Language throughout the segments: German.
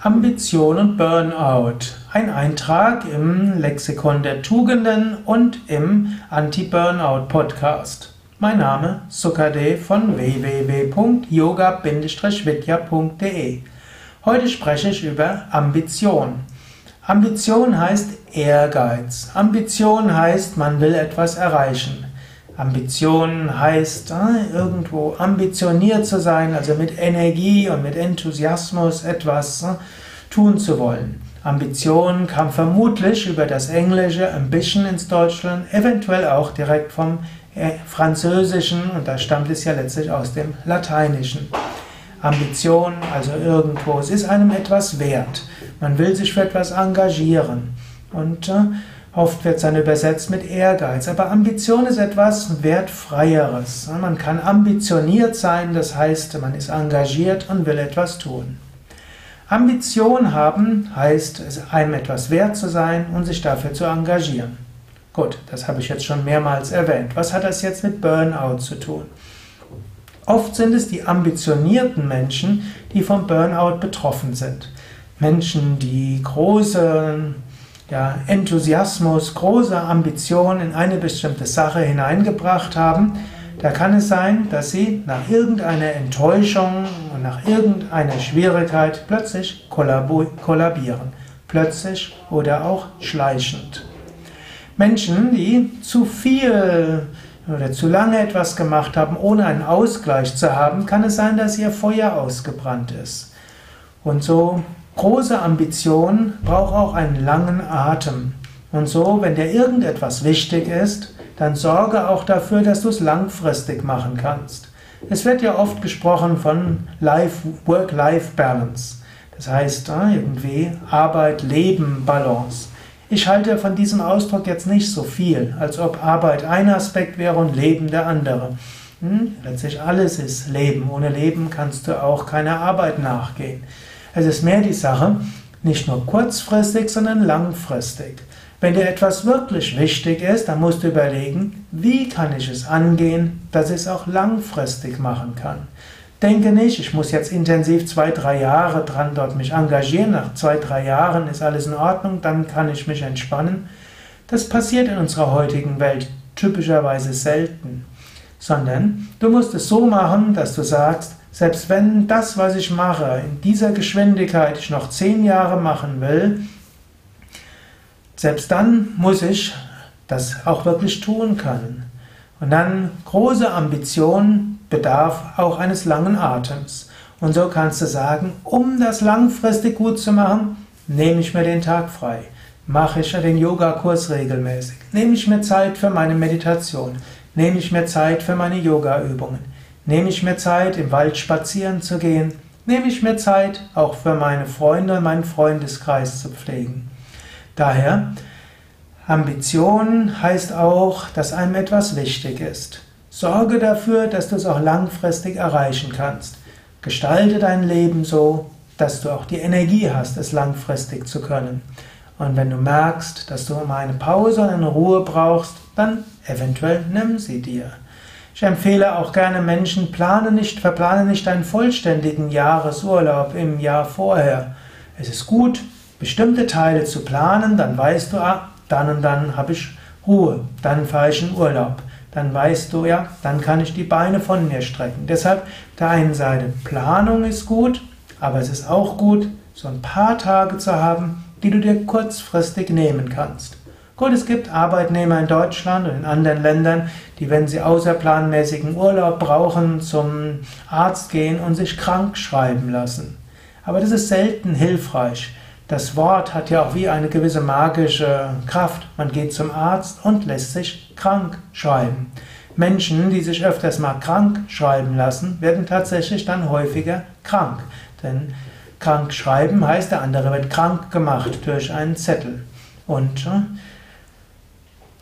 Ambition und Burnout. Ein Eintrag im Lexikon der Tugenden und im Anti-Burnout-Podcast. Mein Name Sukade von www.yoga-vidya.de. Heute spreche ich über Ambition. Ambition heißt Ehrgeiz. Ambition heißt, man will etwas erreichen. Ambition heißt äh, irgendwo ambitioniert zu sein, also mit Energie und mit Enthusiasmus etwas äh, tun zu wollen. Ambition kam vermutlich über das Englische Ambition ins Deutschland, eventuell auch direkt vom äh, Französischen und da stammt es ja letztlich aus dem Lateinischen. Ambition, also irgendwo, es ist einem etwas wert. Man will sich für etwas engagieren und äh, Oft wird es dann übersetzt mit Ehrgeiz, aber Ambition ist etwas Wertfreieres. Man kann ambitioniert sein, das heißt, man ist engagiert und will etwas tun. Ambition haben heißt, einem etwas wert zu sein und sich dafür zu engagieren. Gut, das habe ich jetzt schon mehrmals erwähnt. Was hat das jetzt mit Burnout zu tun? Oft sind es die ambitionierten Menschen, die vom Burnout betroffen sind. Menschen, die große ja, Enthusiasmus, große Ambition in eine bestimmte Sache hineingebracht haben, da kann es sein, dass sie nach irgendeiner Enttäuschung und nach irgendeiner Schwierigkeit plötzlich kollabieren. Plötzlich oder auch schleichend. Menschen, die zu viel oder zu lange etwas gemacht haben, ohne einen Ausgleich zu haben, kann es sein, dass ihr Feuer ausgebrannt ist. Und so Große Ambition braucht auch einen langen Atem. Und so, wenn dir irgendetwas wichtig ist, dann sorge auch dafür, dass du es langfristig machen kannst. Es wird ja oft gesprochen von Work-Life-Balance. Das heißt äh, irgendwie Arbeit-Leben-Balance. Ich halte von diesem Ausdruck jetzt nicht so viel, als ob Arbeit ein Aspekt wäre und Leben der andere. Hm? Letztlich alles ist Leben. Ohne Leben kannst du auch keiner Arbeit nachgehen. Es ist mehr die Sache, nicht nur kurzfristig, sondern langfristig. Wenn dir etwas wirklich wichtig ist, dann musst du überlegen, wie kann ich es angehen, dass ich es auch langfristig machen kann. Denke nicht, ich muss jetzt intensiv zwei, drei Jahre dran dort mich engagieren. Nach zwei, drei Jahren ist alles in Ordnung, dann kann ich mich entspannen. Das passiert in unserer heutigen Welt typischerweise selten. Sondern du musst es so machen, dass du sagst, selbst wenn das, was ich mache, in dieser Geschwindigkeit ich noch zehn Jahre machen will, selbst dann muss ich das auch wirklich tun können. Und dann große Ambition bedarf auch eines langen Atems. Und so kannst du sagen, um das langfristig gut zu machen, nehme ich mir den Tag frei. Mache ich den Yogakurs regelmäßig. Nehme ich mir Zeit für meine Meditation. Nehme ich mir Zeit für meine Yogaübungen. Nehme ich mir Zeit, im Wald spazieren zu gehen? Nehme ich mir Zeit, auch für meine Freunde und meinen Freundeskreis zu pflegen? Daher, Ambition heißt auch, dass einem etwas wichtig ist. Sorge dafür, dass du es auch langfristig erreichen kannst. Gestalte dein Leben so, dass du auch die Energie hast, es langfristig zu können. Und wenn du merkst, dass du mal eine Pause und eine Ruhe brauchst, dann eventuell nimm sie dir. Ich empfehle auch gerne Menschen, plane nicht, verplane nicht einen vollständigen Jahresurlaub im Jahr vorher. Es ist gut, bestimmte Teile zu planen, dann weißt du, ah, dann und dann habe ich Ruhe, dann fahre ich in Urlaub. Dann weißt du ja, dann kann ich die Beine von mir strecken. Deshalb, der einen Seite, Planung ist gut, aber es ist auch gut, so ein paar Tage zu haben, die du dir kurzfristig nehmen kannst. Gut, es gibt Arbeitnehmer in Deutschland und in anderen Ländern, die, wenn sie außerplanmäßigen Urlaub brauchen, zum Arzt gehen und sich krank schreiben lassen. Aber das ist selten hilfreich. Das Wort hat ja auch wie eine gewisse magische Kraft. Man geht zum Arzt und lässt sich krank schreiben. Menschen, die sich öfters mal krank schreiben lassen, werden tatsächlich dann häufiger krank. Denn krank schreiben heißt, der andere wird krank gemacht durch einen Zettel. Und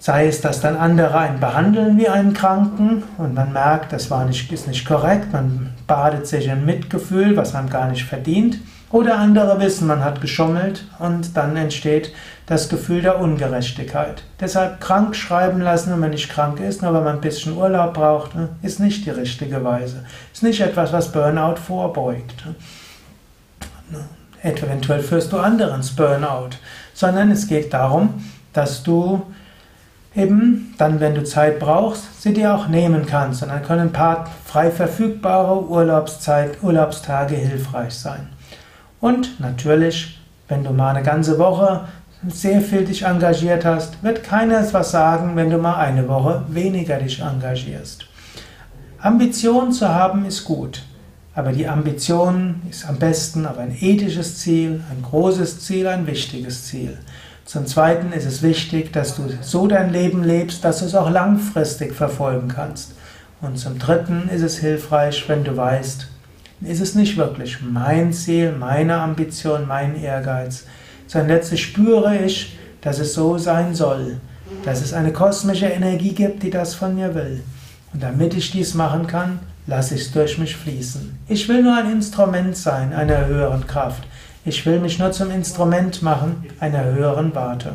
Sei es, dass dann andere einen behandeln wie einen Kranken und man merkt, das war nicht, ist nicht korrekt, man badet sich in Mitgefühl, was man gar nicht verdient. Oder andere wissen, man hat geschummelt und dann entsteht das Gefühl der Ungerechtigkeit. Deshalb krank schreiben lassen, wenn man nicht krank ist, nur wenn man ein bisschen Urlaub braucht, ne, ist nicht die richtige Weise. Ist nicht etwas, was Burnout vorbeugt. eventuell führst du andere ins Burnout, sondern es geht darum, dass du eben dann, wenn du Zeit brauchst, sie dir auch nehmen kannst. Und dann können ein paar frei verfügbare Urlaubszeit, Urlaubstage hilfreich sein. Und natürlich, wenn du mal eine ganze Woche sehr viel dich engagiert hast, wird keiner etwas sagen, wenn du mal eine Woche weniger dich engagierst. Ambition zu haben ist gut, aber die Ambition ist am besten auf ein ethisches Ziel, ein großes Ziel, ein wichtiges Ziel. Zum Zweiten ist es wichtig, dass du so dein Leben lebst, dass du es auch langfristig verfolgen kannst. Und zum Dritten ist es hilfreich, wenn du weißt, ist es nicht wirklich mein Ziel, meine Ambition, mein Ehrgeiz, sondern letztlich spüre ich, dass es so sein soll, dass es eine kosmische Energie gibt, die das von mir will. Und damit ich dies machen kann, lasse ich es durch mich fließen. Ich will nur ein Instrument sein einer höheren Kraft. Ich will mich nur zum Instrument machen einer höheren Warte.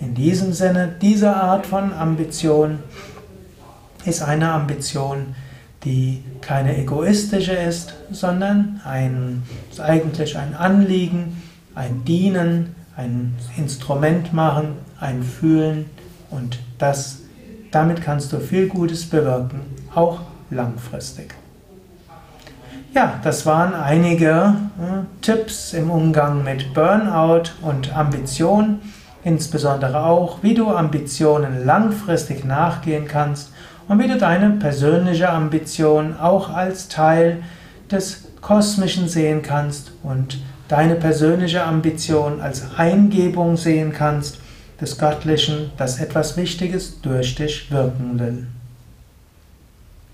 In diesem Sinne, diese Art von Ambition ist eine Ambition, die keine egoistische ist, sondern ein, eigentlich ein Anliegen, ein Dienen, ein Instrument machen, ein Fühlen und das, damit kannst du viel Gutes bewirken, auch langfristig. Ja, das waren einige äh, Tipps im Umgang mit Burnout und Ambition, insbesondere auch, wie du Ambitionen langfristig nachgehen kannst und wie du deine persönliche Ambition auch als Teil des Kosmischen sehen kannst und deine persönliche Ambition als Eingebung sehen kannst des Göttlichen, das etwas Wichtiges durch dich wirken will.